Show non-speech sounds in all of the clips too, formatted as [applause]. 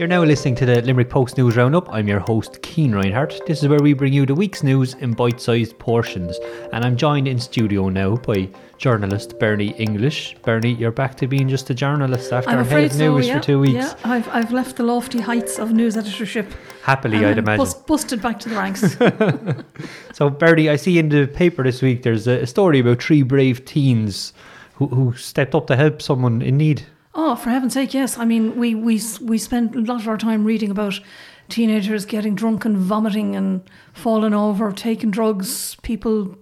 You're now listening to the Limerick Post News Roundup. I'm your host, Cian Reinhardt. This is where we bring you the week's news in bite sized portions. And I'm joined in studio now by journalist Bernie English. Bernie, you're back to being just a journalist after I'm head of news so, yeah, for two weeks. Yeah, I've, I've left the lofty heights of news editorship. Happily, I'd I'm imagine. bus- busted back to the ranks. [laughs] [laughs] So, Bernie, I see in the paper this week there's a, a story about three brave teens who, who stepped up to help someone in need. Oh, for heaven's sake, yes. I mean, we, we, we spent a lot of our time reading about teenagers getting drunk and vomiting and falling over, taking drugs, people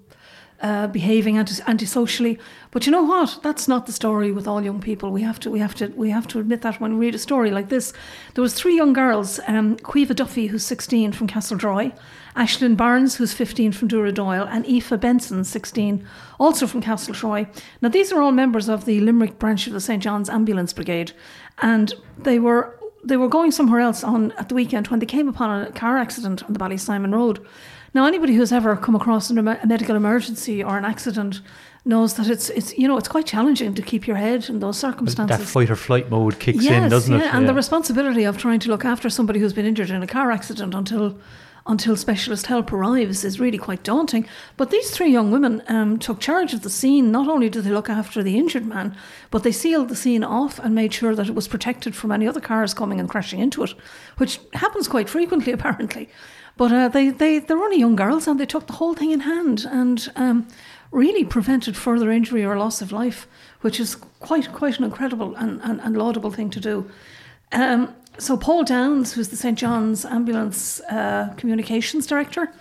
uh, behaving anti- antisocially. But you know what? That's not the story with all young people. We have to we have to we have to admit that when we read a story like this. There was three young girls, um, Caoimhe Duffy, who's 16 from Castle Castletroy, Ashlyn Barnes, who's 15 from Doyle, and Aoife Benson, 16, also from Castletroy. Now these are all members of the Limerick branch of the St John's Ambulance Brigade, and they were they were going somewhere else on at the weekend when they came upon a car accident on the Ballysimon Road. Now, anybody who's ever come across a medical emergency or an accident knows that it's it's you know it's quite challenging to keep your head in those circumstances. That fight or flight mode kicks yes, in, doesn't yeah, it? and the responsibility of trying to look after somebody who's been injured in a car accident until until specialist help arrives is really quite daunting. But these three young women um, took charge of the scene. Not only did they look after the injured man, but they sealed the scene off and made sure that it was protected from any other cars coming and crashing into it, which happens quite frequently [laughs] apparently. But uh, they, they, they're only young girls and they took the whole thing in hand and um, really prevented further injury or loss of life, which is quite quite an incredible and, and, and laudable thing to do. Um, so Paul Downs, who's the St John's Ambulance uh, Communications Director,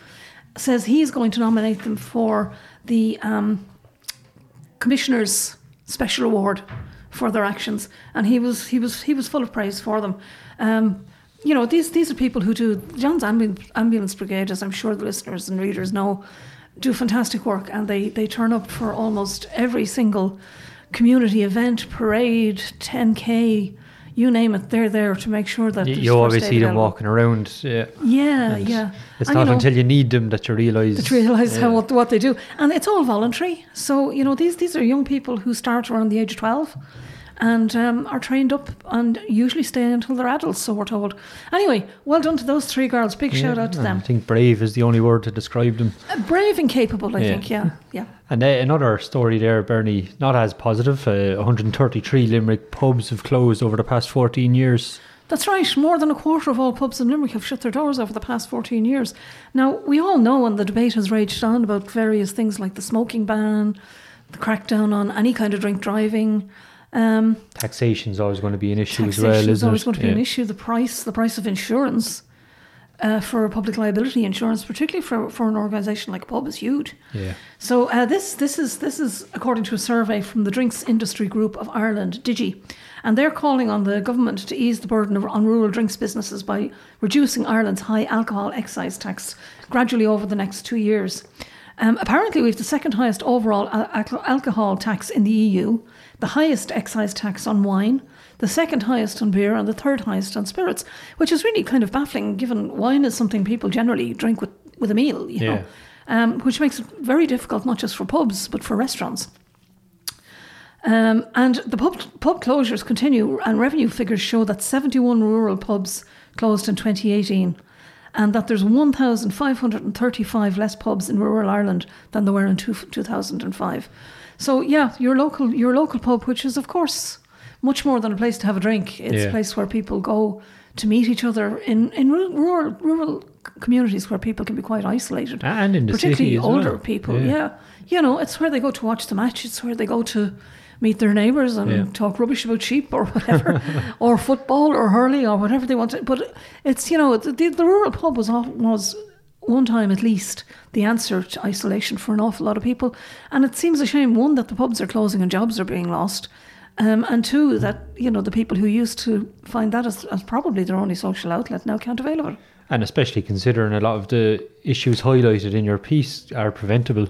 says he's going to nominate them for the um, Commissioner's Special Award for their actions, and he was he was he was full of praise for them. Um, you know, these these are people who do John's Ambulance, Ambulance Brigade, as I'm sure the listeners and readers know, do fantastic work, and they they turn up for almost every single community event, parade, 10k, you name it. They're there to make sure that You, always see them walking around. Yeah. Yeah, And yeah. It's And, not you know, until you need them that you realise. to realise yeah. how what, what they do, and it's all voluntary. So you know these these are young people who start around the age of twelve, and um, are trained up and usually stay until they're adults. So we're told. Anyway, well done to those three girls. Big shout out to and I them. think brave is the only word to describe them. Uh, Brave and capable, I Yeah. think. Yeah, [laughs] yeah. And uh, another story there, Bernie, not as positive. Uh, 133 Limerick pubs have closed over the past 14 years. That's right. More than a quarter of all pubs in Limerick have shut their doors over the past 14 years. Now, we all know, and the debate has raged on about various things like the smoking ban, the crackdown on any kind of drink driving. Um, Taxation is always going to be an issue as taxation well, is isn't always it? going to be Yeah. an issue. The price, the price of insurance uh, for public liability insurance, particularly for, for an organisation like a pub, is huge. Yeah. So uh, this this is this is according to a survey from the Drinks Industry Group of Ireland, Digi, and they're calling on the government to ease the burden of, on rural drinks businesses by reducing Ireland's high alcohol excise tax gradually over the next two years. Um, apparently, we have the second highest overall al- al- alcohol tax in the EU, the highest excise tax on wine, the second highest on beer, and the third highest on spirits, which is really kind of baffling given wine is something people generally drink with, with a meal, you Yeah. know, um, which makes it very difficult not just for pubs but for restaurants. Um, and the pub, pub closures continue, and revenue figures show that 71 rural pubs closed in 2018, and that there's 1,535 less pubs in rural Ireland than there were in two, 2005. So yeah, your local your local pub, which is of course much more than a place to have a drink, it's Yeah. a place where people go to meet each other in in ru- rural rural communities where people can be quite isolated And in the particularly older well. people. Yeah. Yeah. you know, it's where they go to watch the match. It's where they go to meet their neighbours and Yeah. talk rubbish about sheep or [laughs] whatever, or football or hurling or whatever they want to. But it's you know the, the rural pub was off, was one time at least the answer to isolation for an awful lot of people, and it seems a shame one that the pubs are closing and jobs are being lost. Um, and two, that you know the people who used to find that as, as probably their only social outlet now can't avail of it. And especially considering a lot of the issues highlighted in your piece are preventable.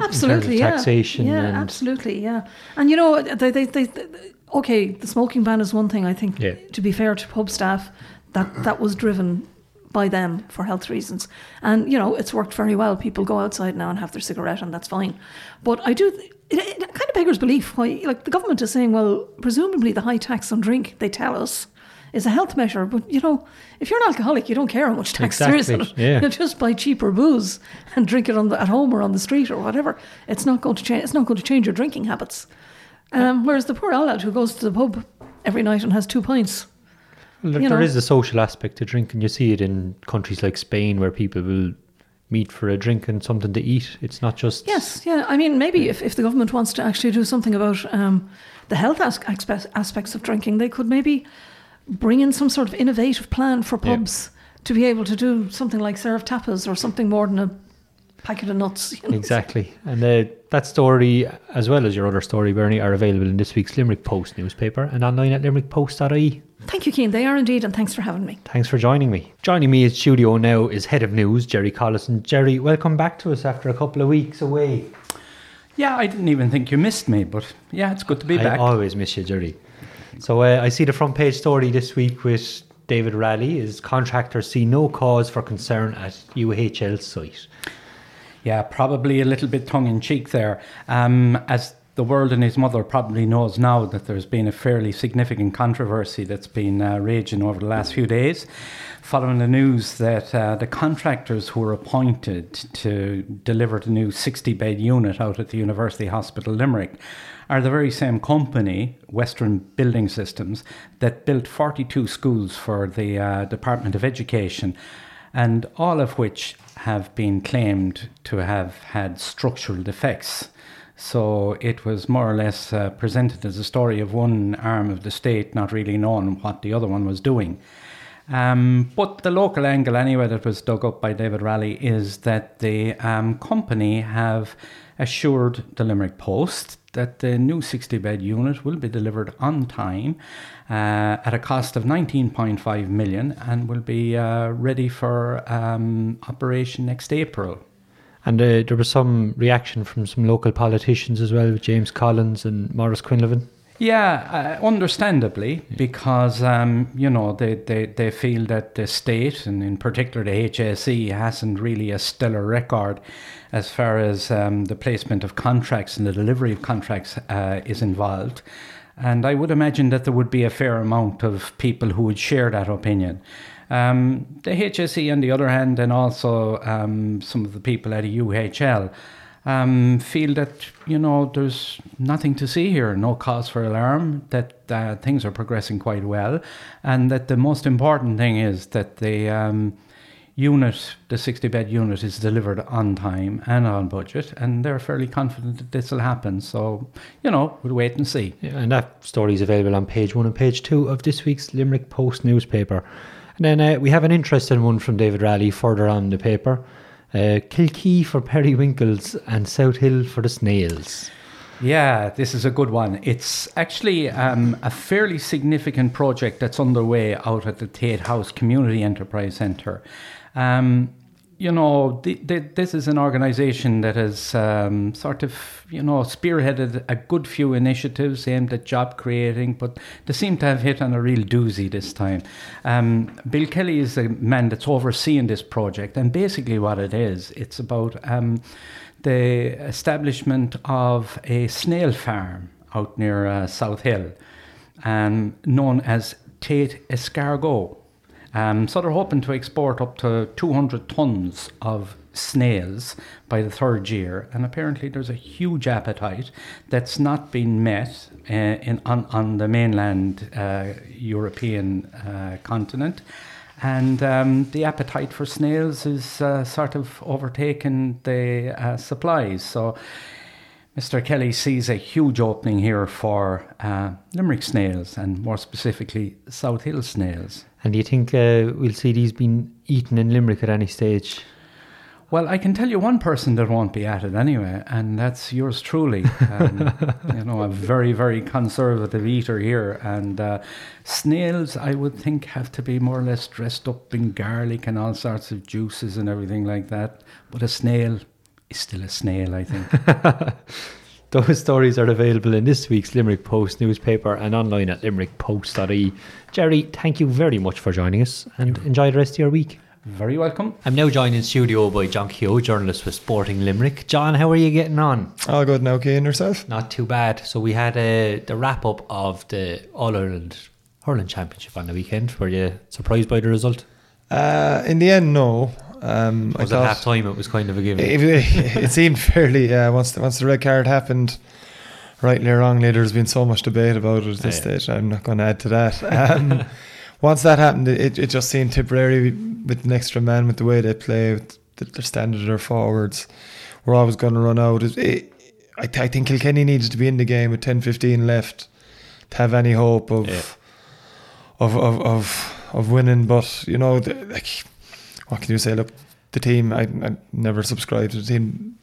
Absolutely, yeah. taxation Yeah, and- absolutely, yeah. And you know, they, they, they, they- okay, the smoking ban is one thing. I think, Yeah. to be fair to pub staff, that that was driven by them for health reasons, and you know, it's worked very well. People go outside now and have their cigarette, and that's fine. But I do. It, it kind of beggars belief why, like, the government is saying, well, presumably the high tax on drink, they tell us, is a health measure. But you know, if you're an alcoholic, you don't care how much tax there is. Exactly, yeah. You'll just buy cheaper booze and drink it on the, at home or on the street or whatever. It's not going to change. It's not going to change your drinking habits. Um, whereas the poor lad who goes to the pub every night and has two pints. Well, there know. is a social aspect to drinking. You see it in countries like Spain where people will meet for a drink and something to eat. It's not just Yes, yeah. I mean, maybe if, if the government wants to actually do something about um, the health as- aspects of drinking, they could maybe bring in some sort of innovative plan for Yeah. pubs to be able to do something like serve tapas or something more than a packet of nuts. You know? Exactly. And uh, that story, as well as your other story, Bernie, are available in this week's Limerick Post newspaper and online at limerickpost.ie. Thank you, Cian. They are indeed, and thanks for having me. Thanks for joining me. Joining me in studio now is Head of News, Jerry Collison. Jerry, welcome back to us after a couple of weeks away. Yeah, I didn't even think you missed me, but yeah, it's good to be I back. always miss you, Jerry. So uh, I see the front page story this week with David Raleigh. His contractors see no cause for concern at UHL site. Yeah, probably a little bit tongue in cheek there. Um, as the world and his mother probably knows now that there's been a fairly significant controversy that's been uh, raging over the last few days, following the news that uh, the contractors who were appointed to deliver the new 60 bed unit out at the University Hospital Limerick are the very same company, Western Building Systems, that built 42 schools for the uh, Department of Education and all of which have been claimed to have had structural defects. So it was more or less uh, presented as a story of one arm of the state not really knowing what the other one was doing. Um, but the local angle, anyway, that was dug up by David Raleigh is that the um, company have assured the Limerick Post that the new 60 bed unit will be delivered on time uh, at a cost of 19.5 million and will be uh, ready for um, operation next April. And uh, there was some reaction from some local politicians as well, James Collins and Maurice Quinlivan. Yeah, uh, understandably, because um, you know they, they, they feel that the state and in particular the HSE hasn't really a stellar record as far as um, the placement of contracts and the delivery of contracts uh, is involved. And I would imagine that there would be a fair amount of people who would share that opinion. Um, the HSE, on the other hand, and also um, some of the people at UHL um, feel that you know there's nothing to see here, no cause for alarm, that uh, things are progressing quite well, and that the most important thing is that the um, unit, the 60 bed unit, is delivered on time and on budget, and they're fairly confident that this will happen. So you know we'll wait and see. Yeah, and that story is available on page one and page two of this week's Limerick Post newspaper. And then uh, we have an interesting one from David Raleigh further on the paper. Uh, Kilkee for periwinkles and South Hill for the snails. Yeah, this is a good one. It's actually um, a fairly significant project that's underway out at the Tait House Community Enterprise Centre. Um, you know, th- th- this is an organisation that has um, sort of, you know, spearheaded a good few initiatives aimed at job creating, but they seem to have hit on a real doozy this time. Um, Bill Kelly is the man that's overseeing this project, and basically what it is, it's about um, the establishment of a snail farm out near uh, South Hill, um, known as Tait Escargot. Um, so they're hoping to export up to 200 tons of snails by the third year, and apparently there's a huge appetite that's not been met uh, in on, on the mainland uh, European uh, continent. And um, the appetite for snails is uh, sort of overtaken the uh, supplies. So Mr. Kelly sees a huge opening here for uh, Limerick snails, and more specifically, South Hill snails. And do you think uh, we'll see these being eaten in Limerick at any stage? Well, I can tell you one person that won't be at it anyway, and that's yours truly. Um, you know, a very, very conservative eater here. And uh, snails, I would think, have to be more or less dressed up in garlic and all sorts of juices and everything like that. But a snail is still a snail, I think. [laughs] Those stories are available in this week's Limerick Post newspaper and online at limerickpost.ie. Jerry, thank you very much for joining us and enjoy the rest of your week. very welcome. I'm now joined in studio by John Keogh, journalist with Sporting Limerick. John, how are you getting on? All good now, Kane, yourself? Not too bad. So we had uh, the wrap up of the All Ireland hurling championship on the weekend. Were you surprised by the result? Uh, in the end, no. Um, Was I at half time it was kind of a given? it, it seemed fairly. Yeah, once the, once the red card happened, rightly or wrongly, there's been so much debate about it at this Yeah. stage. I'm not going to add to that. Um, [laughs] once that happened, it, it just seemed Tipperary with an extra man, with the way they play, with the, their standard of their forwards, we're always going to run out. It, it, I, th- I think Kilkenny needed to be in the game with 10 15 left to have any hope of. Yeah. Of, of, of, of winning, but you know, the, like, what can you say? Look, the team, I, I never subscribe to the team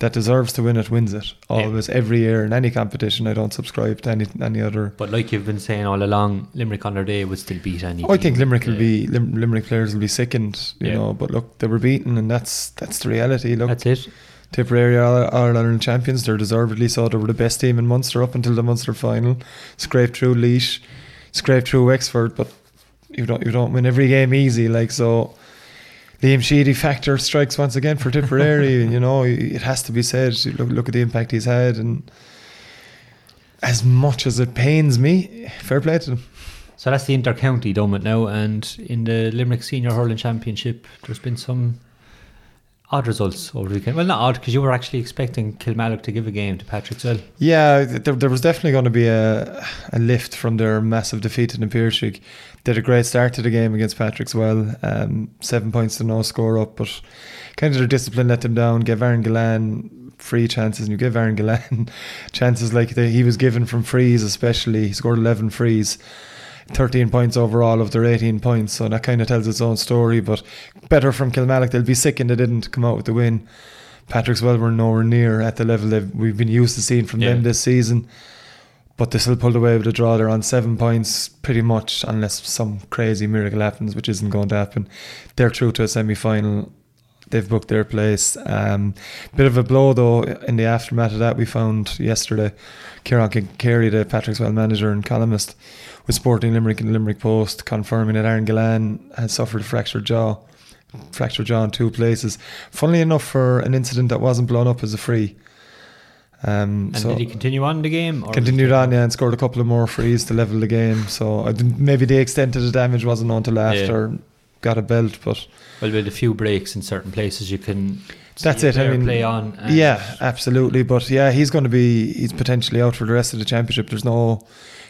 that deserves to win it wins it always every year in any competition. I don't subscribe to any any other. But like you've been saying all along, Limerick on their day would still beat any. Oh, I think. Limerick will Yeah. be Lim- Limerick players will be sickened, you Yeah. know. But look, they were beaten, and that's that's the reality. Look, That's it. Tipperary are Ireland champions. They're deservedly so. They were the best team in Munster up until the Munster final. Scraped through Laois, scraped through Wexford, but you don't you don't win every game easy. Like so, Liam Sheedy factor strikes once again for Tipperary. [laughs] you know, it has to be said. Look look at the impact he's had, and as much as it pains me, fair play to them. So that's the inter-county done it now, and in the Limerick Senior Hurling Championship, there's been some odd results over the weekend. Well, not odd because you were actually expecting Kilmallock to give a game to Patrickswell. Yeah, there, there was definitely going to be a, a lift from their massive defeat in the. They had a great start to the game against Patrickswell. Um, seven points to no score up, but kind of their discipline let them down. Gave Aaron Gillane free chances, and you give Aaron Gillane [laughs] chances like they, he was given from frees, especially. He scored 11 frees. 13 points overall of their 18 points, so that kind of tells its own story. But better from Kilmallock, they'll be sick and they didn't come out with the win. Patrickswell were nowhere near at the level that we've been used to seeing from Yeah. them this season. But they still pulled away with a draw. They're on seven points, pretty much, unless some crazy miracle happens, which isn't going to happen. They're through to a semi final. They've booked their place. Um, bit of a blow, though, in the aftermath of that, we found yesterday. Kieran Carey, the Patrickswell manager and columnist, with Sporting Limerick and Limerick Post, confirming that Aaron Gillane has suffered a fractured jaw. Fractured jaw in two places. Funnily enough, for an incident that wasn't blown up as a free. Um, And so did he continue on the game? Or continued on, yeah, and scored a couple of more frees to level the game. So maybe the extent of the damage wasn't known till after got a belt, but Well, with a few breaks in certain places, you can. That's it, I mean, play on. yeah, absolutely. But yeah, he's going to be he's potentially out for the rest of the championship. There's no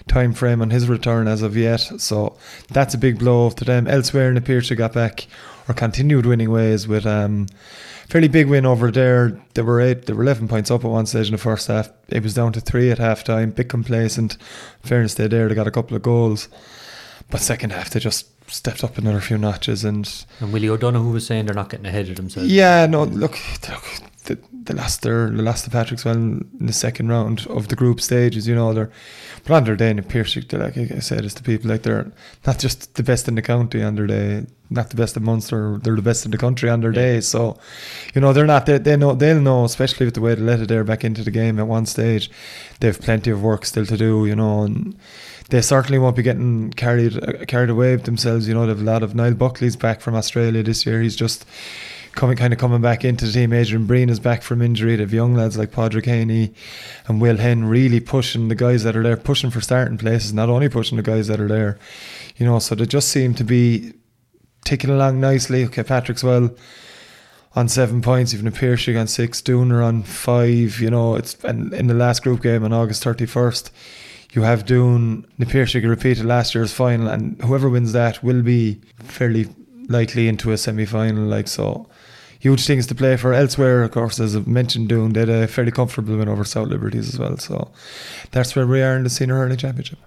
time frame on his return as of yet, so that's a big blow to them. Elsewhere in the Pierce, got back or continued winning ways with um fairly big win over there. They were eight, they were eleven points up at one stage in the first half. It was down to three at half time. Bit complacent. Fairness, they there they got a couple of goals, but second half they just stepped up another few notches and And Willie O'Donoghue was saying they're not getting ahead of themselves. yeah, no, look, look the, the last their the last of Patrickswell in the second round of the group stages, you know, they're but on their day in Piarsaigh, like I said, it's the people like they're not just the best in the county on their day, not the best in Munster, they're the best in the country on their Yeah. day. So, you know, they're not they, they know they'll know, especially with the way they let it there back into the game at one stage. They've plenty of work still to do, you know, and they certainly won't be getting carried uh, carried away with themselves. You know, they've a lot of Niall Buckley's back from Australia this year. He's just coming kind of coming back into the team. Adrian Breen is back from injury. They've young lads like Padraig Haney and Will Hen really pushing the guys that are there, pushing for starting places, not only pushing the guys that are there. You know, so they just seem to be ticking along nicely. Okay, Patrickswell on seven points, even Piarsaigh on six, Dooner on five, you know, it's and in the last group game on August thirty first. You have the Piarsaigh repeated last year's final, and whoever wins that will be fairly likely into a semi final. Like so, huge things to play for. Elsewhere, of course, as I've mentioned, Doon they had uh, a fairly comfortable win over South Liberties as well. So that's where we are in the senior hurling championship.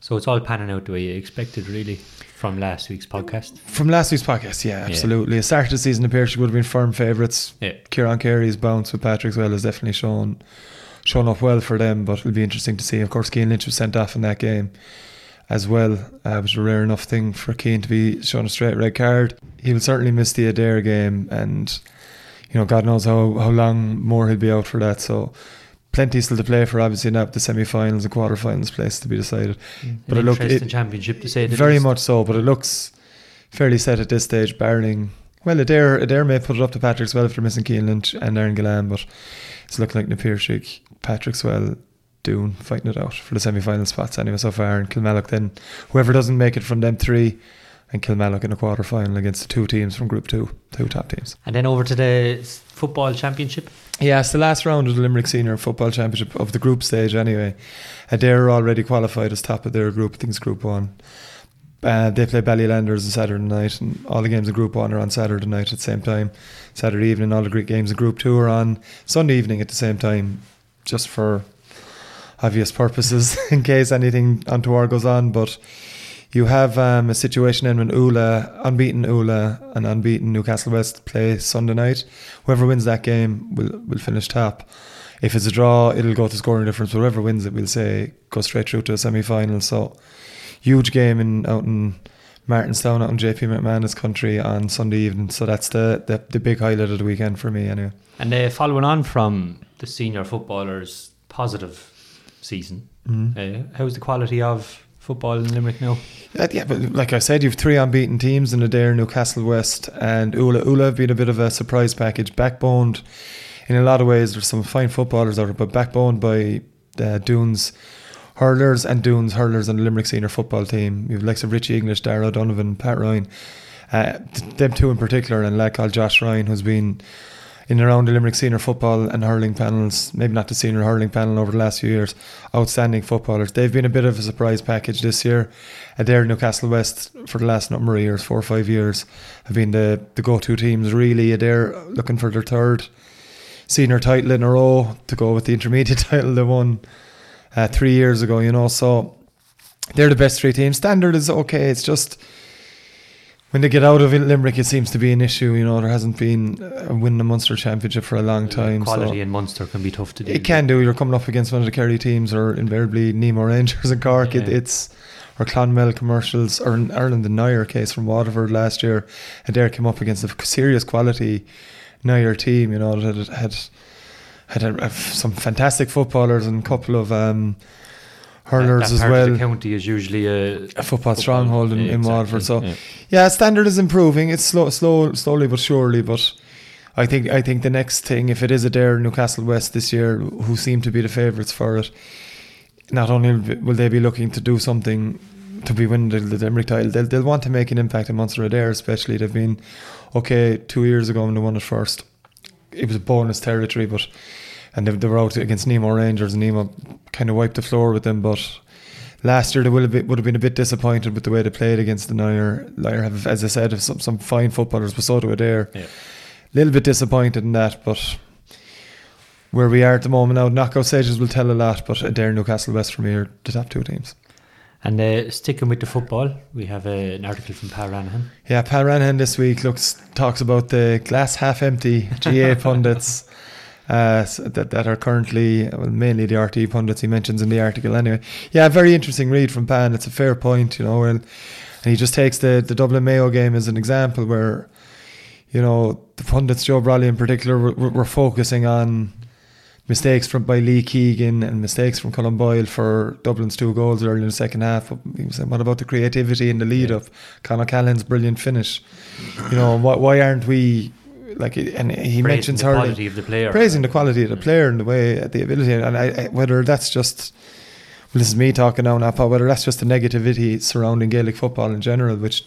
So it's all panning out the way you expected, really, from last week's podcast. From last week's podcast, yeah, absolutely. A start of the season, the Piarsaigh would have been firm favourites. Yeah. Kieran Carey's bounce with Patrickswell has definitely shown shown up well for them, but it'll be interesting to see. Of course, Cian Lynch was sent off in that game as well, uh, which was a rare enough thing for Cian to be shown a straight red card. He will certainly miss the Adare game, and you know, God knows how, how long more he'll be out for that. So, plenty still to play for. Obviously, now the semi-finals and quarter-finals place to be decided. But An it look interesting it, championship to say the very least. much so, but it looks fairly set at this stage, barring well, Adare Adare may put it up to Patrickswell if they're missing Cian Lynch and Aaron Gillane, but it's looking like Napiershik, Patrickswell, Doon fighting it out for the semi-final spots anyway so far, and Kilmallock then whoever doesn't make it from them three, and Kilmallock in a quarter final against the two teams from Group Two, two top teams. And then over to the football championship. Yeah, it's the last round of the Limerick Senior Football Championship of the group stage anyway. And they're already qualified as top of their group, I think it's Group 1. Uh, they play Ballylanders on Saturday night, and all the games in Group 1 are on Saturday night at the same time. Saturday evening, all the great games in Group 2 are on Sunday evening at the same time, just for obvious purposes, [laughs] in case anything untoward goes on. But you have um, a situation in when Oola, unbeaten Oola, and unbeaten Newcastle West play Sunday night. Whoever wins that game will will finish top. If it's a draw, it'll go to scoring difference. Whoever wins it, we'll say go straight through to a semi final. So huge game in out in Martinstown, out in JP McManus country on Sunday evening. So that's the, the the big highlight of the weekend for me anyway. And uh, following on from the senior footballers' positive season, uh, how's the quality of football in Limerick now? Uh, yeah, but like I said, you've three unbeaten teams in the Dare, Newcastle West, and Oola. Oola have been a bit of a surprise package, backboned in a lot of ways. There's some fine footballers out there, but backboned by uh, Dunes hurlers and Dunes hurlers and the Limerick senior football team. You've likes of Richie English, Dara Donovan, Pat Ryan, uh, th- them two in particular, and a lad called Josh Ryan, who's been in and around the Limerick senior football and hurling panels, maybe not the senior hurling panel over the last few years, outstanding footballers. They've been a bit of a surprise package this year. Adare Newcastle West for the last number of years, four or five years, have been the, the go to teams really. Adare looking for their third senior title in a row to go with the intermediate [laughs] title they won uh, three years ago, you know. So they're the best three teams. Standard is okay. It's just when they get out of Limerick, it seems to be an issue. You know, there hasn't been a win in the Munster Championship for a long time. Quality so in Munster can be tough to do. it can do. You're coming up against one of the Kerry teams, or invariably Nemo Rangers and Cork. It, it's or Clonmel commercials, or in Ireland the Nire case from Waterford last year, and there came up against a serious quality Nire team. You know, that had had, had a, some fantastic footballers and a couple of um, hurlers that as well the county is usually a, a football stronghold in, yeah, in exactly, Waterford. So yeah. yeah. standard is improving. It's slow, slow, slowly but surely. But I think I think the next thing, if it is a Dare Newcastle West this year, who seem to be the favourites for it, not only will they be looking to do something to be winning the, the Limerick title, they'll, they'll want to make an impact in Munster Adare, especially. They've been okay two years ago when they won it first. It was a bonus territory, but and they, they were out against Nemo Rangers, and Nemo kind of wiped the floor with them, but. Last year they would have, been, would have been a bit disappointed with the way they played against the Nire. Nire have, as I said, have some, some fine footballers, but so do Adare. Yeah. little bit disappointed in that, but where we are at the moment now, knockout stages will tell a lot. But Adare, Newcastle, West from here, the top two teams. And uh, sticking with the football, we have uh, an article from Pat Ranahan. Yeah, Pat Ranahan this week looks talks about the glass half empty GA [laughs] pundits uh, that that are currently well, mainly the RT pundits he mentions in the article. Anyway, yeah, very interesting read from Pan. It's a fair point, you know, and, and he just takes the the Dublin Mayo game as an example where you know the pundits, Joe Brolly in particular, were, were focusing on mistakes from by Lee Keegan and mistakes from Colm Boyle for Dublin's two goals early in the second half. He was saying, what about the creativity in the lead up? Con O'Callaghan's brilliant finish. You know, why, why aren't we like? And he Praising mentions the quality of the player. praising the quality of the player and the way the ability, and I, I, whether that's just. Well, this is me talking now, Paul, whether that's just the negativity surrounding Gaelic football in general, which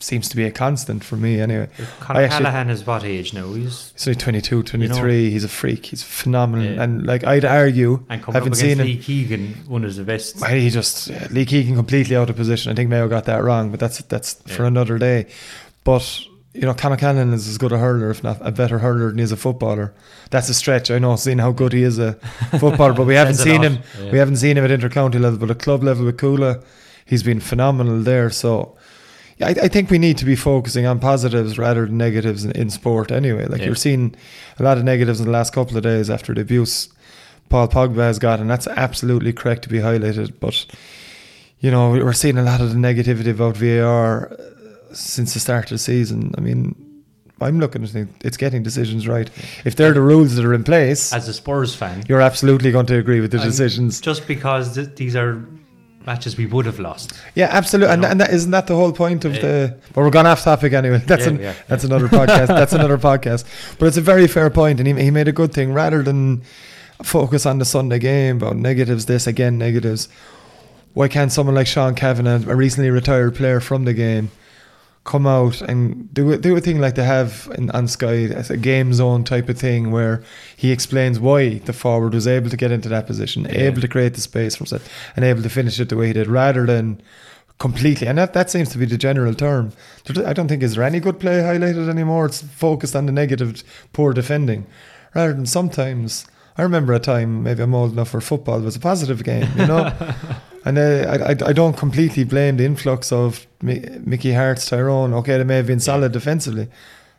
seems to be a constant for me anyway. Conor I Callahan is what age now? He's He's only 22, 23. he's a freak. He's phenomenal. Yeah. And like I'd argue, and having seen him, Lee Keegan, one of the best. he just uh, Lee Keegan completely out of position. I think Mayo got that wrong, but that's that's for another day. But you know, Con O'Callaghan is as good a hurler, if not a better hurler than he is a footballer. That's a stretch. I know, seeing how good he is a [laughs] footballer, but we haven't seen him. yeah. We haven't seen him at intercounty level, but at club level with Cuala, he's been phenomenal there. So. yeah, I, I think we need to be focusing on positives rather than negatives in, in sport anyway. Like Yeah. you're seeing a lot of negatives in the last couple of days after the abuse Paul Pogba has got, and that's absolutely correct to be highlighted. But you know, we're seeing a lot of the negativity about VAR since the start of the season. I mean, I'm looking to think it's getting decisions right. If they're the rules that are in place, As a Spurs fan, you're absolutely going to agree with the decisions. just because th- these are matches we would have lost. Yeah, absolutely. And, and that isn't that the whole point of Yeah. the. But we're gone off topic anyway. [laughs] That's Yeah, an, yeah, that's another podcast. That's [laughs] another podcast. But it's a very fair point, and he he made a good thing rather than focus on the Sunday game about negatives, this again, negatives. Why can't someone like Sean Cavanagh, a recently retired player from the game, come out and do it, do a thing like they have in, on Sky as a game zone type of thing where he explains why the forward was able to get into that position, Yeah. able to create the space for himself, and able to finish it the way he did, rather than completely. And that, that seems to be the general term. I don't think is there any good play highlighted anymore. It's focused on the negative, poor defending, rather than sometimes. I remember a time, maybe I'm old enough for football, it was a positive game, you know. [laughs] and uh, I, I, I don't completely blame the influx of Mi- Mickey Harte's Tyrone. Okay, they may have been solid defensively.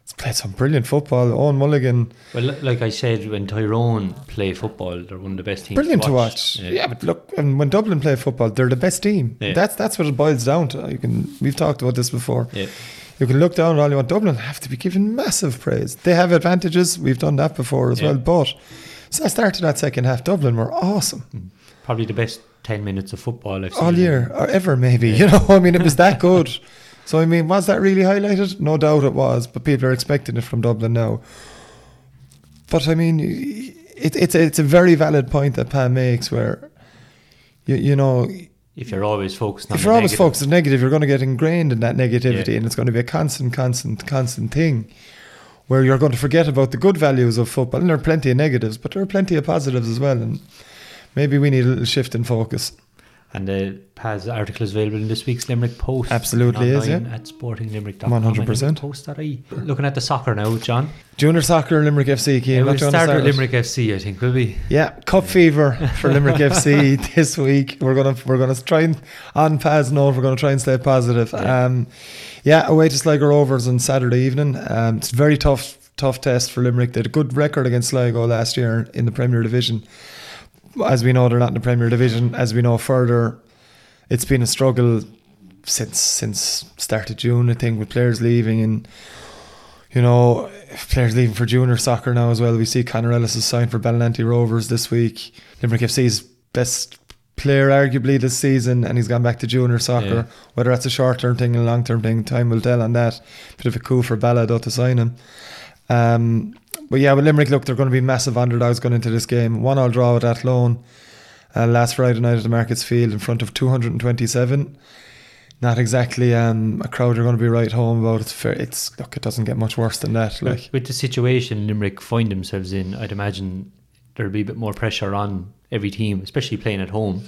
It's played some brilliant football. Owen Mulligan, Well, like I said, when Tyrone play football, they're one of the best teams. brilliant to watch. Yeah. Yeah. but look, and when Dublin play football, they're the best team. Yeah. That's that's what it boils down to. You can we've talked about this before. Yeah. You can look down all you want. Dublin have to be given massive praise. They have advantages. We've done that before as Yeah. well. But so I started that second half. Dublin were awesome Probably the best 10 minutes of football I've seen. all year or ever, maybe. You know, [laughs] I mean, it was that good. So I mean, was that really highlighted? No doubt it was. But people are expecting it from Dublin now. But I mean, it, it's it's a very valid point that Pam makes, where you you know If you're always focused on if the you're always negative. focused on negative, you're going to get ingrained in that negativity, Yeah. and it's going to be a constant, constant, constant thing. Where you're going to forget about the good values of football, and there are plenty of negatives, but there are plenty of positives as well. And maybe we need a little shift in focus. And the Paz article is available in this week's Limerick Post. Absolutely is, yeah. At sportinglimerick.com. 100%. Post.ie. Looking at the soccer now, John. Junior soccer, Limerick FC. Keane, Yeah, we'll do you want to start start with? Limerick FC, I think, will we? Yeah, cup fever for Limerick FC [laughs] this week. We're gonna we're gonna try and on Paz note, we're gonna try and stay positive. Yeah. Um, yeah, away to Sligo Rovers on Saturday evening. Um, it's a very tough tough test for Limerick. They had a good record against Sligo last year in the Premier Division. As we know, they're not in the Premier Division. As we know further, it's been a struggle since since start of June. I think with players leaving and you know players leaving for junior soccer now as well. We see Conor Ellis has signed for Ballynanty Rovers this week. Limerick FC's best player arguably this season, and he's gone back to junior soccer. Yeah. Whether that's a short term thing and a long term thing, time will tell on that. Bit of a coup for Balla though to sign him. Um, but yeah, with Limerick, look, they're going to be massive underdogs going into this game. One all draw with Athlone uh, last Friday night at the Markets Field in front of 227. Not exactly um, a crowd you're going to be right home about. It's fair. It's look, it doesn't get much worse than that. Like With the situation Limerick find themselves in, I'd imagine there'll be a bit more pressure on every team, especially playing at home,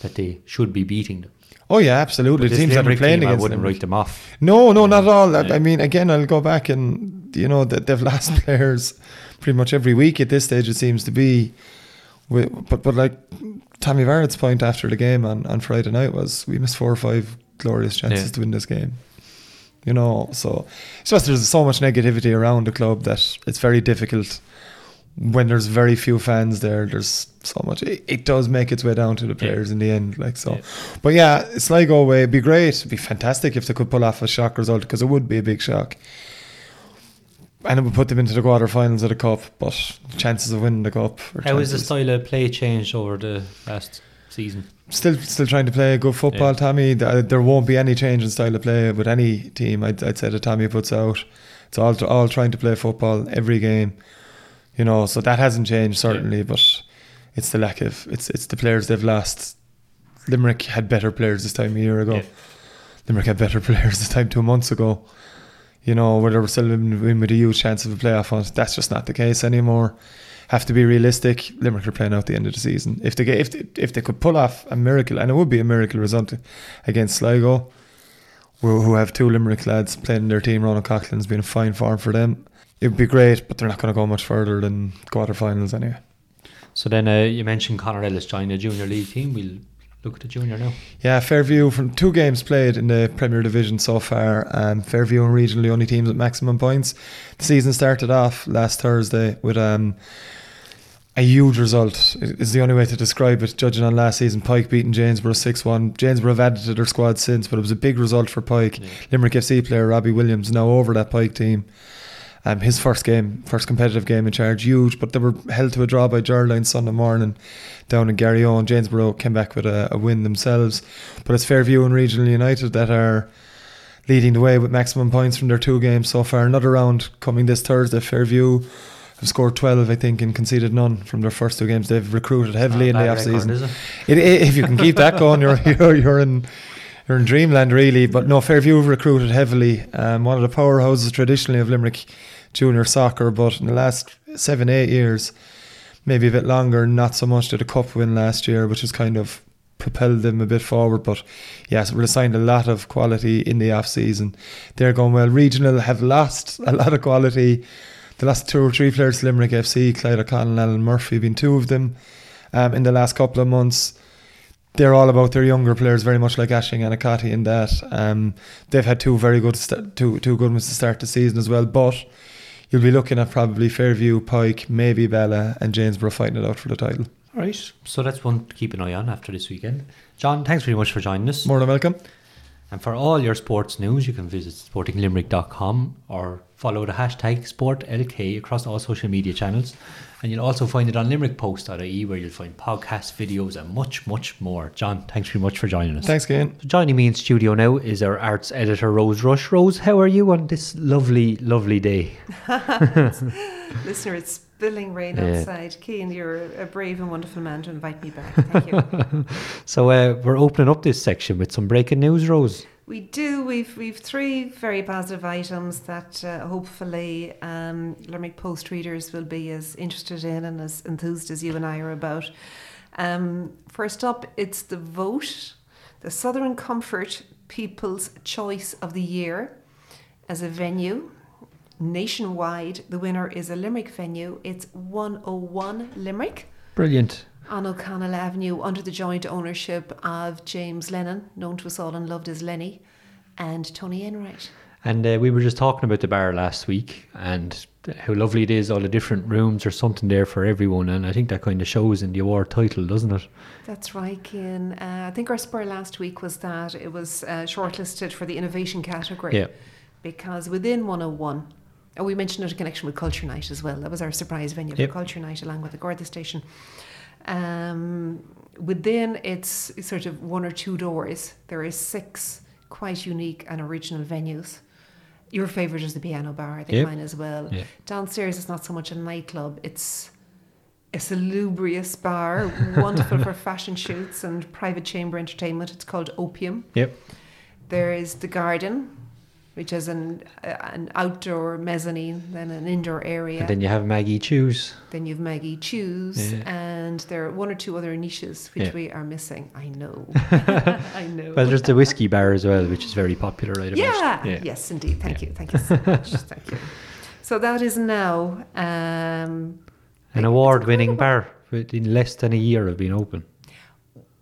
that they should be beating them. Oh yeah, absolutely. But The teams that are playing team, I wouldn't them. write them off. No, no, not at all. I- Yeah. I mean, again, I'll go back and you know that they've [laughs] lost players pretty much every week at this stage. It seems to be, but but like Tommy Barrett's point after the game on, on Friday night was we missed four or five glorious chances Yeah. to win this game. You know, so it's just there's so much negativity around the club that it's very difficult when there's very few fans there. There's so much. It, it does make its way down to the players in the end. Like so, Yeah. but yeah, Sligo away it'd be great. It'd be fantastic if they could pull off a shock result because it would be a big shock. And it would put them into the quarterfinals of the cup, but chances of winning the cup. How has the style of play changed over the last season? Still, still trying to play good football, Yeah. Tommy. Uh, there won't be any change in style of play with any team. I'd, I'd say that Tommy puts out. It's all all trying to play football every game, you know. So that hasn't changed certainly, but it's the lack of it's it's the players they've lost. Limerick had better players this time a year ago. Yeah. Limerick had better [laughs] players this time two months ago. You know, where they were still in, in with a huge chance of a playoff hunt. That's just not the case anymore. Have to be realistic. Limerick are playing out the end of the season. If they get, if they, if they could pull off a miracle, and it would be a miracle result against Sligo, who, who have two Limerick lads playing in their team. Ronan Coughlan's been a fine form for them. It would be great, but they're not going to go much further than quarterfinals anyway. So then uh, you mentioned Conor Ellis joined the junior league team. We'll look at the junior now. Yeah, Fairview from two games played in the Premier Division so far. Um, Fairview and Regional the only teams with maximum points. The season started off last Thursday with um, a huge result. Is the only way to describe it. Judging on last season, Pike beating Janesboro six one. Janesboro have added to their squad since, but it was a big result for Pike. Yeah. Limerick FC player Robbie Williams now over that Pike team. Um, his first game, first competitive game in charge, huge, but they were held to a draw by Jarline Sunday morning down in Gary Owen. Janesboro came back with a, a win themselves, but it's Fairview and Regional United that are leading the way with maximum points from their two games so far. Another round coming this Thursday. Fairview have scored 12, I think, and conceded none from their first two games. They've recruited heavily in the off season. is it? It, if you can keep that going, you're, [laughs] you're you're in you're in dreamland really. But no, Fairview have recruited heavily. Um, one of the powerhouses traditionally of Limerick junior soccer, but in the last seven eight years, maybe a bit longer, not so much. Did a cup win last year, which has kind of propelled them a bit forward. But yes, we've signed a lot of quality in the off season. They're going well. Regional have lost a lot of quality. The last two or three players, Limerick FC, Clyde O'Connell, and Alan Murphy, have been two of them um, in the last couple of months they're all about their younger players, very much like Aisling Annacotty in that. Um, they've had two very good, st- two two good ones to start the season as well. But you'll be looking at probably Fairview, Pike, maybe Bella, and Janesboro fighting it out for the title. All right. So that's one to keep an eye on after this weekend. John, thanks very much for joining us. More than welcome. And for all your sports news, you can visit sportinglimerick.com or follow the hashtag SportLK across all social media channels. And you'll also find it on limerickpost.ie where you'll find podcasts, videos, and much, much more. John, thanks very much for joining us. Thanks, Cian. So joining me in studio now is our arts editor, Rose Rush. Rose, how are you on this lovely, lovely day? [laughs] Listener, it's spilling rain Yeah. outside. Cian, you're a brave and wonderful man to invite me back. Thank you. [laughs] So uh, we're opening up this section with some breaking news, Rose. we do. We've we've three very positive items that uh, hopefully um, Limerick Post readers will be as interested in and as enthused as you and I are about. Um, first up, it's the vote, the Southern Comfort People's Choice of the Year as a venue. Nationwide, the winner is a Limerick venue. It's 101 Limerick. Brilliant. on O'Connell Avenue under the joint ownership of James Lennon, known to us all and loved as Lenny, and Tony Enright. And uh, we were just talking about the bar last week and how lovely it is. All the different rooms, or something there for everyone. And I think that kind of shows in the award title, doesn't it? That's right, Cian. Uh, I think our spur last week was that it was uh, shortlisted for the innovation category. Yeah. Because within 101, oh, we mentioned it in connection with Culture Night as well. That was our surprise venue Yep. for Culture Night along with the Garda Station. Um, within its sort of one or two doors, there is six quite unique and original venues. Your favourite is the piano bar, I think Yep. mine as well. Yeah. Downstairs is not so much a nightclub, it's a salubrious bar, wonderful [laughs] for fashion shoots and private chamber entertainment. It's called Opium. Yep. There is the garden, which is an uh, an outdoor mezzanine, then an indoor area. And then you have Maggie Choose. Then you've Maggie Choose, Yeah. and there are one or two other niches which Yeah. we are missing. I know, [laughs] I know. Well, there's the whiskey bar as well, which is very popular, I'd yeah. yes, indeed. Thank you, thank you so much. thank you. So that is now um, An award winning bar in less than a year of being open.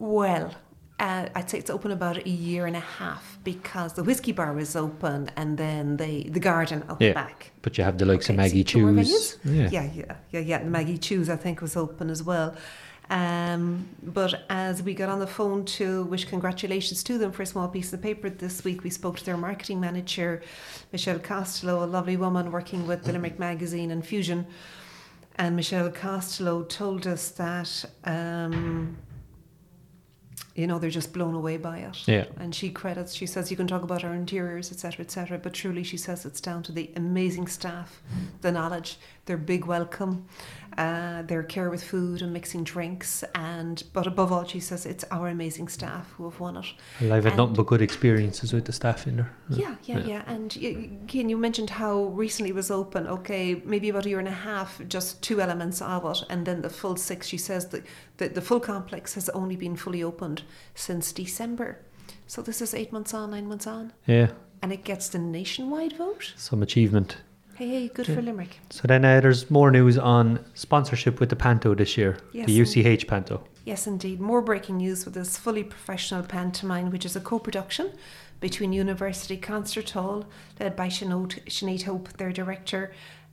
Well, uh, I'd say it's open about a year and a half because the whiskey bar was open and then the the garden out Yeah. back. But you have the likes of Okay, so Maggie Choose. venues? Yeah, yeah, yeah, yeah. Maggie Chews, I think, was open as well. Um, but as we got on the phone to wish congratulations to them for a small piece of paper this week, we spoke to their marketing manager, Michelle Costello, a lovely woman working with the Limerick Magazine and Fusion. And Michelle Costello told us that, um, you know, they're just blown away by it. Yeah. And she credits, she says, you can talk about our interiors, etc., etc., but truly, she says it's down to the amazing staff, the knowledge, their big welcome, uh, their care with food and mixing drinks, and but above all, she says it's our amazing staff who have won it. Well, I've had And- nothing but good experiences with the staff in there. Yeah, yeah, Yeah. yeah. And y- Cian, you mentioned how recently it was open. Okay, maybe about a year and a half, just two elements of it, and then the full six. She says that the, the full complex has only been fully opened since December. So this is eight months on, nine months on, Yeah, and it gets the nationwide vote. some achievement. Hey, hey, good for Limerick. So then uh, there's more news on sponsorship with the Panto this year, Yes, the UCH Panto. Yes, indeed. More breaking news with this fully professional pantomime, which is a co production between University Concert Hall, led by Sinead, Sinead Hope, their director,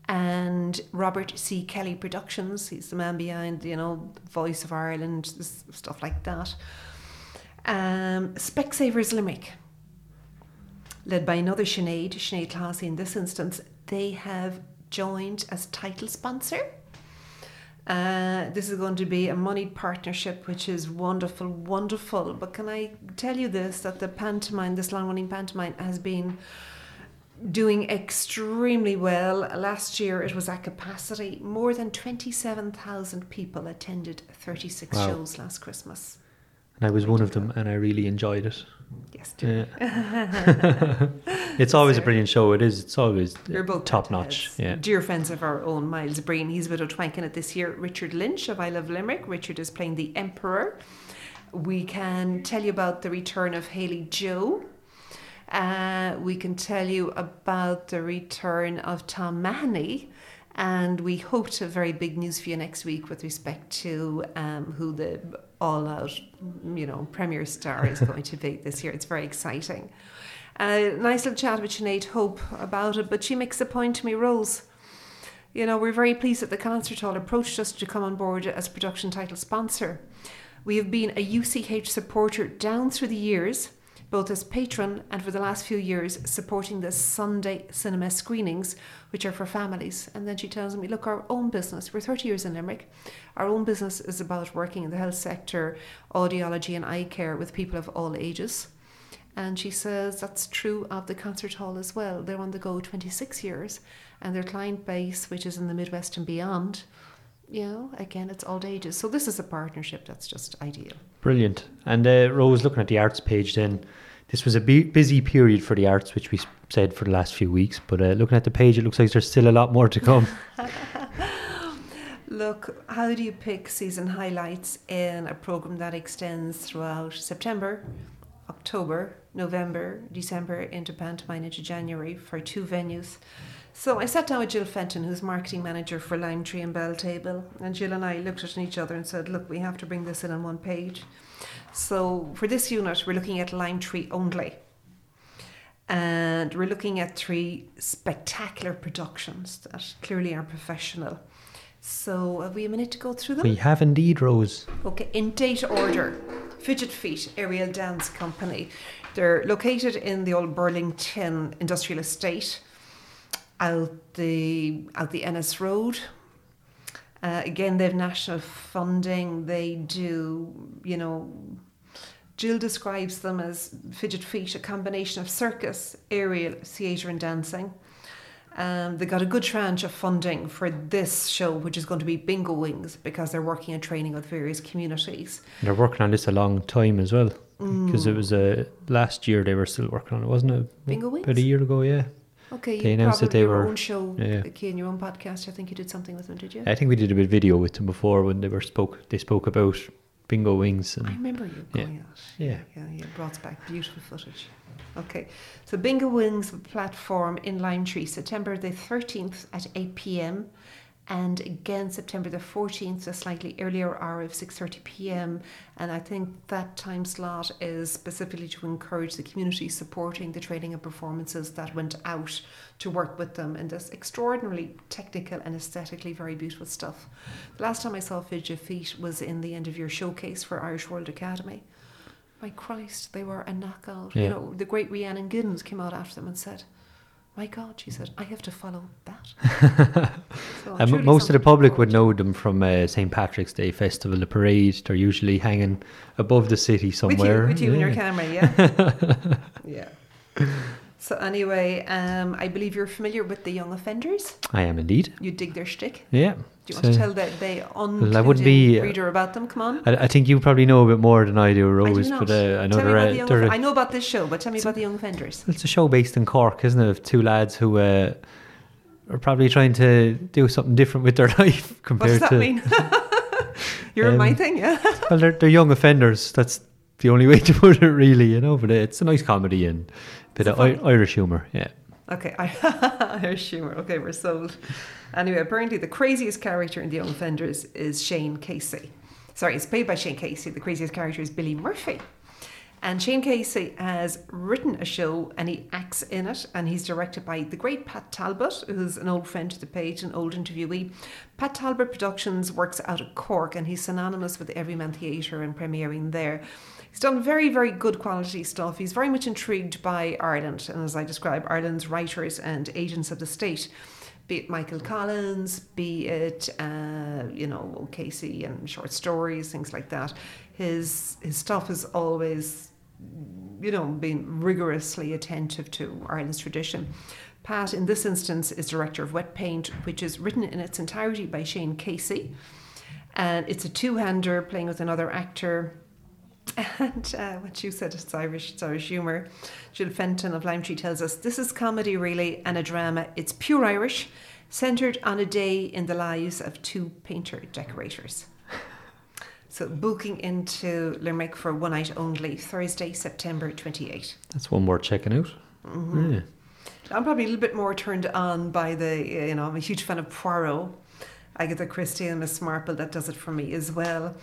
and Robert C. Kelly Productions. He's the man behind, you know, Voice of Ireland, stuff like that. Um, Specsavers Limerick, led by another Sinead, Sinead Classy in this instance, they have joined as title sponsor. Uh, this is going to be a moneyed partnership, which is wonderful, wonderful. But can I tell you this that the pantomime, this long running pantomime, has been doing extremely well. Last year it was at capacity. More than 27,000 people attended 36 Wow. shows last Christmas. And I was one of them, and I really enjoyed it. Yes, dear. Yeah. [laughs] it's always a brilliant show. It is. It's always You're both top notch. Yeah. Dear friends of our own, Myles Breen, he's a bit of twanking it this year. Richard Lynch of I Love Limerick. Richard is playing the Emperor. We can tell you about the return of Haley Joe. Uh, we can tell you about the return of Tom Mahoney. And we hope to have very big news for you next week with respect to um, who the all out, you know, premier star is [laughs] going to be this year. It's very exciting. A nice little chat with Sinead Hope about it, but she makes a point to me, Rose. You know, we're very pleased that the Concert Hall approached us to come on board as production title sponsor. We have been a UCH supporter down through the years, both as patron and for the last few years supporting the Sunday cinema screenings, which are for families. And then she tells me, look, our own business, we're 30 years in Limerick, our own business is about working in the health sector, audiology and eye care with people of all ages. And she says that's true of the concert hall as well. They're on the go 26 years, and their client base, which is in the Midwest and beyond, you know, again, it's all ages. So this is a partnership that's just ideal. Brilliant. And uh, Rose, looking at the arts page, then this was a bu- busy period for the arts, which we said for the last few weeks. But uh, looking at the page, it looks like there's still a lot more to come. [laughs] Look, how do you pick season highlights in a program that extends throughout September, October, November, December, into pantomime into January for two venues? So I sat down with Jill Fenton, who's marketing manager for Lime Tree and Belltable, and Jill and I looked at each other and said, "Look, we have to bring this in on one page." So for this unit, we're looking at Lime Tree only. And we're looking at three spectacular productions that clearly are professional. So have we a minute to go through them? we have indeed, Rose. Okay, in date order, Fidget Feet Aerial Dance Company. They're located in the old Burlington Industrial Estate, out the out the Ennis Road. Uh, again, they have national funding. They do, you know. Jill describes them as Fidget Feet, a combination of circus, aerial, theatre, and dancing. Um, they got a good tranche of funding for this show, which is going to be Bingo Wings, because they're working and training with various communities. They're working on this a long time as well. Mm. Because it was uh, last year they were still working on it, wasn't it? Bingo Wings? About a year ago, yeah. Okay, They you announced that they your were- own show, yeah. okay, in your own podcast. I think you did something with them, did you? I think we did a bit of video with them before when they were spoke. They spoke about bingo wings I remember you Yeah. going out. yeah. Yeah, yeah, brought back beautiful footage. Okay, so Bingo Wings platform in Lime Tree, September the 13th at 8 pm. And again, September the 14th, a slightly earlier hour of 6.30 p.m. And I think that time slot is specifically to encourage the community supporting the training and performances that went out to work with them in this extraordinarily technical and aesthetically very beautiful stuff. The last time I saw Fidget Feet was in the end of year showcase for Irish World Academy. My Christ, they were a knockout. Yeah. You know, the great Rhiannon Giddens came out after them and said, My God, she said, I have to follow that. [laughs] So And most of the public would know them from uh, St Patrick's Day Festival, the parade. They're usually hanging above the city somewhere. With you, with you and your camera, yeah? [laughs] yeah. So anyway, um, I believe you're familiar with the young offenders. I am indeed. You dig their shtick. Yeah. Do you want to So- tell the, the I wouldn't be, uh, reader about them? Come on. I, I think you probably know a bit more than I do, Rose. I do. But uh, I know tell me they're, about uh, the young they're offen- a- I know about this show, but tell me about the young offenders. It's a show based in Cork, isn't it? Of two lads who uh, are probably trying to do something different with their [laughs] life What compared does that to. mean? [laughs] You're in my Um, thing, yeah. [laughs] Well, they're, they're young offenders. That's the only way to put it, really, you know. But uh, it's a nice comedy and bit of I- Irish humour. Yeah. Okay, I [laughs] Irish humour. Okay, we're sold. Anyway, apparently the craziest character in The Young Offenders is Shane Casey. Sorry, it's played by Shane Casey. The craziest character is Billy Murphy. And Shane Casey has written a show and he acts in it, and he's directed by the great Pat Talbot, who's an old friend to the page, an old interviewee. Pat Talbot Productions works out of Cork, and he's synonymous with Everyman Theatre and premiering there. He's done very, very good quality stuff. He's very much intrigued by Ireland, and as I describe, Ireland's writers and agents of the state, be it Michael Collins, be it uh, you know Casey and short stories, things like that. His his stuff is always you know, being rigorously attentive to Ireland's tradition. Pat, in this instance, is director of Wet Paint, which is written in its entirety by Shane Casey. And it's a two hander playing with another actor. And uh, what you said, it's Irish, it's Irish humour. Jill Fenton of Lime Tree tells us this is comedy, really, and a drama. It's pure Irish, centred on a day in the lives of two painter decorators. So, booking into Limerick for one night only, Thursday, September 28. That's one worth checking out. Mm-hmm. Yeah. I'm probably a little bit more turned on by the, you know, I'm a huge fan of Poirot. Agatha Christie and Miss Marple, that does it for me as well.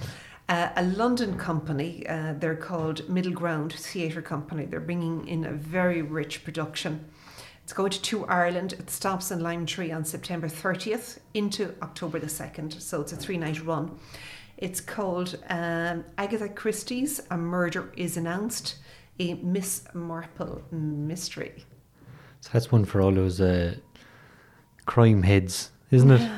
Uh, a London company, uh, they're called Middle Ground Theatre Company. They're bringing in a very rich production. It's going to Two Ireland. It stops in Lime Tree on September 30th into October the 2nd. So it's a three night run. It's called um, Agatha Christie's A Murder is Announced, a Miss Marple mystery. So that's one for all those uh, crime heads, isn't it?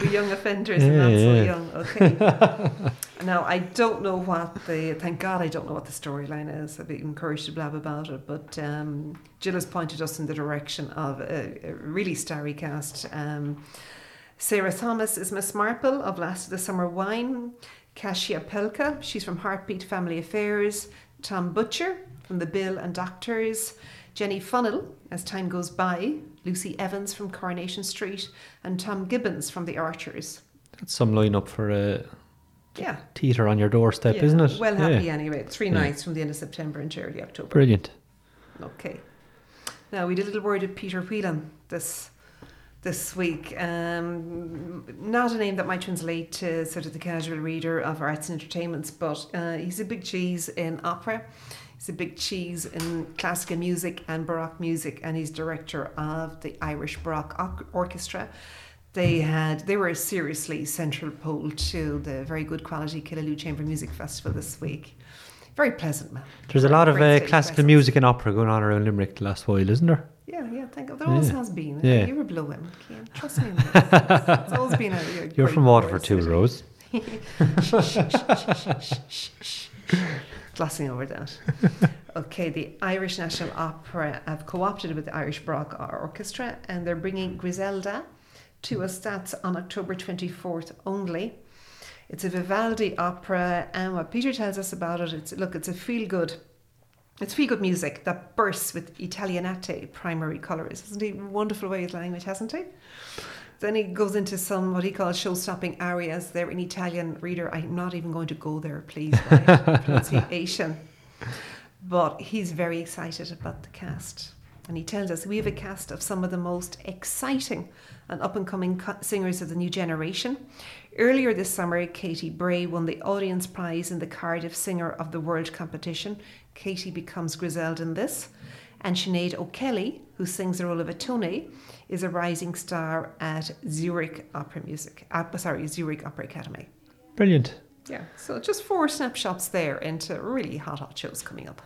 The young offenders and Yeah, not so yeah. young. Okay. [laughs] now I don't know what the thank God I don't know what the storyline is. I'd be encouraged to blab about it, but um, Jill has pointed us in the direction of a, a really starry cast. Um, Sarah Thomas is Miss Marple of Last of the Summer Wine. Kasia Pelka, she's from Heartbeat Family Affairs. Tom Butcher from The Bill and Doctors. Jenny Funnell, as time goes by. Lucy Evans from Coronation Street. And Tom Gibbons from The Archers. That's some line up for a Yeah. theatre on your doorstep, yeah. isn't it? Well Yeah. happy anyway. Three Yeah. nights from the end of September until early October. Brilliant. Okay. Now we did a little word of Peter Whelan this this week. Um, not a name that might translate to sort of the casual reader of arts and entertainments, but uh, he's a big cheese in opera. He's a big cheese in classical music and baroque music, and he's director of the Irish Baroque Orchestra. They had they were a seriously central pole to the very good quality Killaloe Chamber Music Festival this week. Very pleasant man. There's a lot of uh, classical presence. music and opera going on around Limerick the last while, isn't there? Yeah, yeah, thank God. There always Yeah. has been. Yeah. You were blowing, Cian. Trust me. [laughs] it's always been a, a You're from Waterford too. Rose. Glossing over that. [laughs] Okay, the Irish National Opera have co-opted with the Irish Baroque Orchestra and they're bringing Griselda to us. That's on October 24th only. It's a Vivaldi opera and what Peter tells us about it, it's look, it's a feel-good it's feel good music that bursts with Italianate primary colours. Isn't he a wonderful way of language, hasn't he? Then he goes into some what he calls show stopping arias there in Italian reader. I'm not even going to go there, please, [laughs] pronunciation. But he's very excited about the cast. And he tells us we have a cast of some of the most exciting and up and coming co- singers of the new generation. Earlier this summer, Katie Bray won the audience prize in the Cardiff Singer of the World competition. Katie becomes Griselda in this. And Sinead O'Kelly, who sings the role of Ottone, is a rising star at Zurich Opera Music. Uh, sorry, Zurich Opera Academy. Brilliant. Yeah, so just four snapshots there into really hot, hot shows coming up.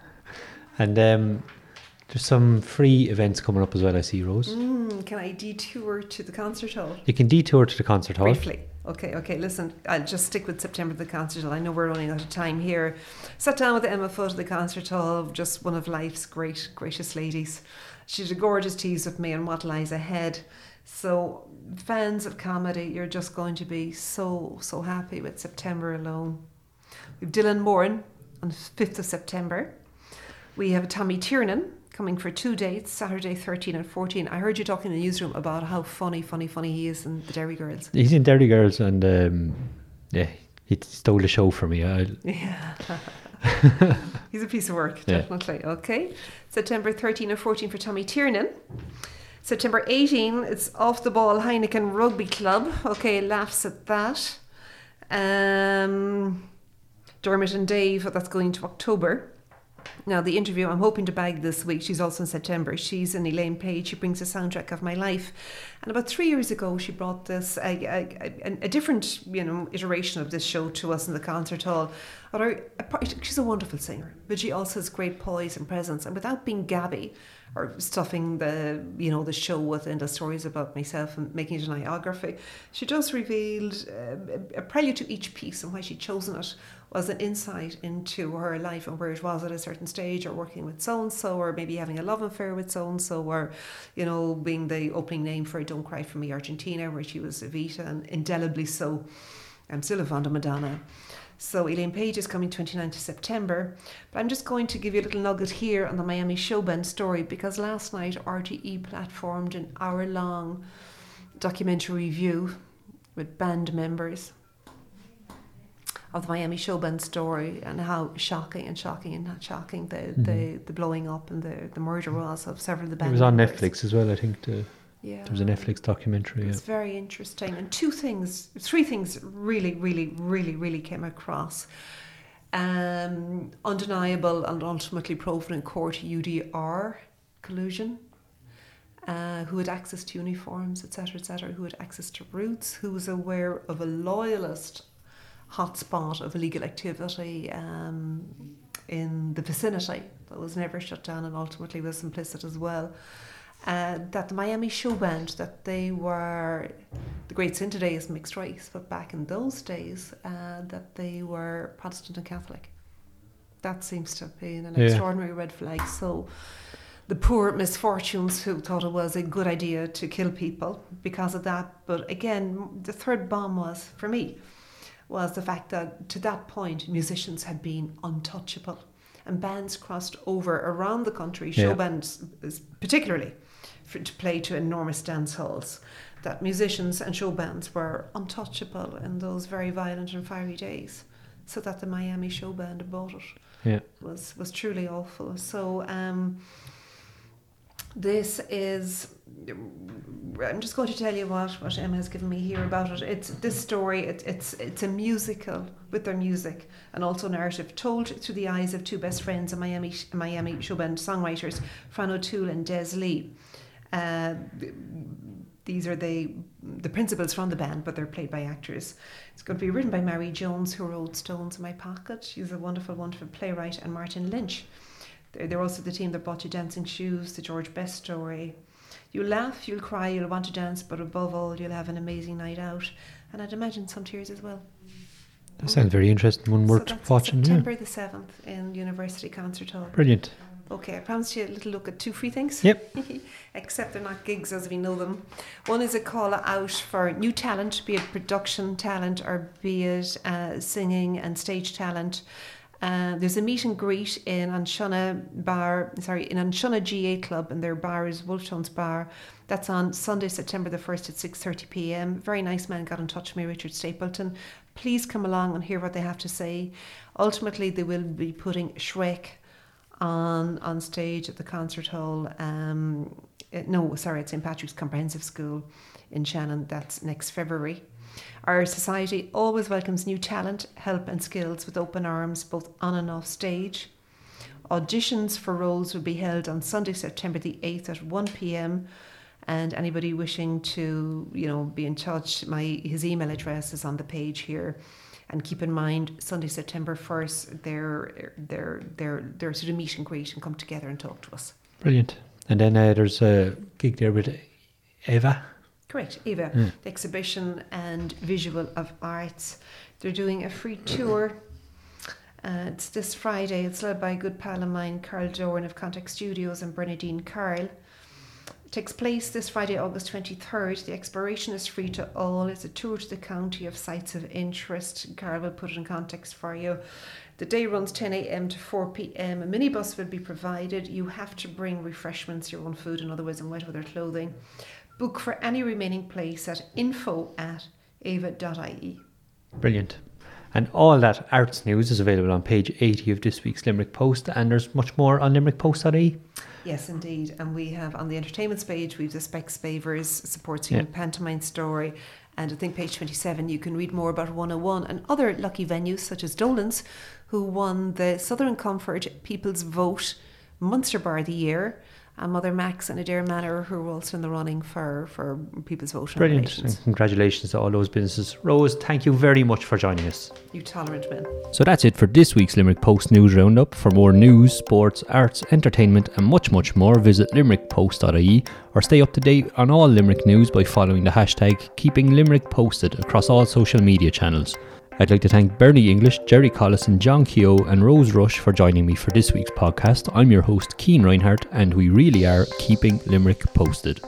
And um, there's some free events coming up as well, I see, Rose. Mm, can I detour to the concert hall? You can detour to the concert hall. Briefly. Okay, okay, listen, I'll just stick with September the concert hall. I know we're running out of time here. Sat down with Emma Foot at the concert hall, just one of life's great, gracious ladies. She did a gorgeous tease with me and what lies ahead. So, fans of comedy, you're just going to be so, so happy with September alone. We've Dylan Moran on the 5th of September. We have Tommy Tiernan coming for two dates, Saturday 13 and 14. I heard you talking in the newsroom about how funny, funny, funny he is in the Derry Girls. He's in Dirty Girls and um, yeah, he stole the show for me. I, [laughs] Yeah. [laughs] [laughs] He's a piece of work, Yeah. definitely. Okay. September 13 and 14 for Tommy Tiernan. September 18, it's Off the Ball Heineken Rugby Club. Okay, laughs at that. Um, Dermot and Dave, that's going to October. Now, the interview I'm hoping to bag this week, she's also in September. She's in Elaine Paige. She brings the soundtrack of my life. And about three years ago, she brought this, a, a, a, different you know, iteration of this show to us in the concert hall. She's a wonderful singer, but she also has great poise and presence. And without being gabby, or stuffing the you know the show with endless stories about myself and making it an biography. She just revealed uh, a prelude to each piece and why she'd chosen it was an insight into her life and where it was at a certain stage, or working with so and so, or maybe having a love affair with so and so, or you know being the opening name for "Don't Cry for Me" Argentina, where she was Evita and indelibly so. I'm still a fond of Madonna. So Elaine Paige is coming 29th of September. But I'm just going to give you a little nugget here on the Miami Showband story because last night RTE platformed an hour long documentary review with band members of the Miami Showband story and how shocking and shocking and not shocking the, mm-hmm. the, the blowing up and the, the murder was of several of the band It was on members. Netflix as well, I think. The yeah. There was a Netflix documentary. It's yeah. very interesting. And two things, three things really, really, really, really came across. Um, undeniable and ultimately proven in court UDR collusion. Uh, who had access to uniforms, etc., etc., who had access to routes, who was aware of a loyalist hotspot of illegal activity um, in the vicinity that was never shut down and ultimately was implicit as well uh, that the Miami show band that they were the great sin today is mixed race, but back in those days uh, that they were Protestant and Catholic. That seems to have been an yeah. extraordinary red flag. So the poor misfortunes who thought it was a good idea to kill people because of that. But again, the third bomb was for me was the fact that to that point musicians had been untouchable and bands crossed over around the country, show yeah. bands particularly, for, to play to enormous dance halls. That musicians and show bands were untouchable in those very violent and fiery days. So that the Miami show band about it yeah. was was truly awful. So um, this is I'm just going to tell you what, what Emma has given me here about it. It's this story. It, it's it's a musical with their music and also narrative told through the eyes of two best friends and Miami Miami show band songwriters, Fran O'Toole and Des Lee. Uh, these are the the principals from the band, but they're played by actors. It's going to be written by Marie Jones, who wrote Stones in My Pocket. She's a wonderful, wonderful playwright, and Martin Lynch. They're, they're also the team that brought you Dancing Shoes, the George Best story. You'll laugh, you'll cry, you'll want to dance, but above all, you'll have an amazing night out. And I'd imagine some tears as well. That sounds very interesting. One worth so watching. September yeah. the 7th in University Concert Hall. Brilliant. Okay, I promised you a little look at two free things. Yep. [laughs] Except they're not gigs as we know them. One is a call out for new talent, be it production talent or be it uh, singing and stage talent. Uh, there's a meet and greet in Anshuna Bar, sorry, in Anshuna GA Club, and their bar is Wolftones Bar. That's on Sunday, September the 1st at 6.30 p.m. Very nice man got in touch with me, Richard Stapleton. Please come along and hear what they have to say. Ultimately, they will be putting Shrek on on stage at the concert hall. Um, it, no, sorry, at St Patrick's Comprehensive School in Shannon. That's next February. Our society always welcomes new talent, help, and skills with open arms, both on and off stage. Auditions for roles will be held on Sunday, September the 8th at 1 pm. And anybody wishing to, you know, be in touch, my his email address is on the page here. And keep in mind, Sunday, September 1st, they're, they're, they're, they're sort of meet and greet and come together and talk to us. Brilliant. And then uh, there's a gig there with Eva. Correct, Eva, Yeah. the exhibition and visual of arts. They're doing a free tour. Uh, it's this Friday. It's led by a good pal of mine, Carl Doran of Contact Studios and Bernadine Carl. Takes place this Friday, August 23rd. The exploration is free to all. It's a tour to the county of sites of interest. Carl will put it in context for you. The day runs 10 a.m. to 4 p.m. A minibus will be provided. You have to bring refreshments, your own food, and otherwise in wet weather clothing. Book for any remaining place at info at ava.ie. Brilliant. And all that arts news is available on page 80 of this week's Limerick Post, and there's much more on limerickpost.ie. Yes, indeed. And we have on the entertainments page, we've the Specsavers, supports you Yeah. Pantomime Story. And I think page 27, you can read more about 101 and other lucky venues such as Dolan's, who won the Southern Comfort People's Vote Munster Bar of the Year and Mother Mac's and Adare Manor, who are also in the running for, for People's Voting Brilliant. And congratulations to all those businesses. Rose, thank you very much for joining us. You tolerant men. So that's it for this week's Limerick Post News Roundup. For more news, sports, arts, entertainment, and much, much more, visit limerickpost.ie or stay up to date on all Limerick news by following the hashtag Keeping Limerick Posted across all social media channels. I'd like to thank Bernie English, Jerry Collison, John Keogh, and Rose Rush for joining me for this week's podcast. I'm your host, Cian Reinhardt, and we really are keeping Limerick posted.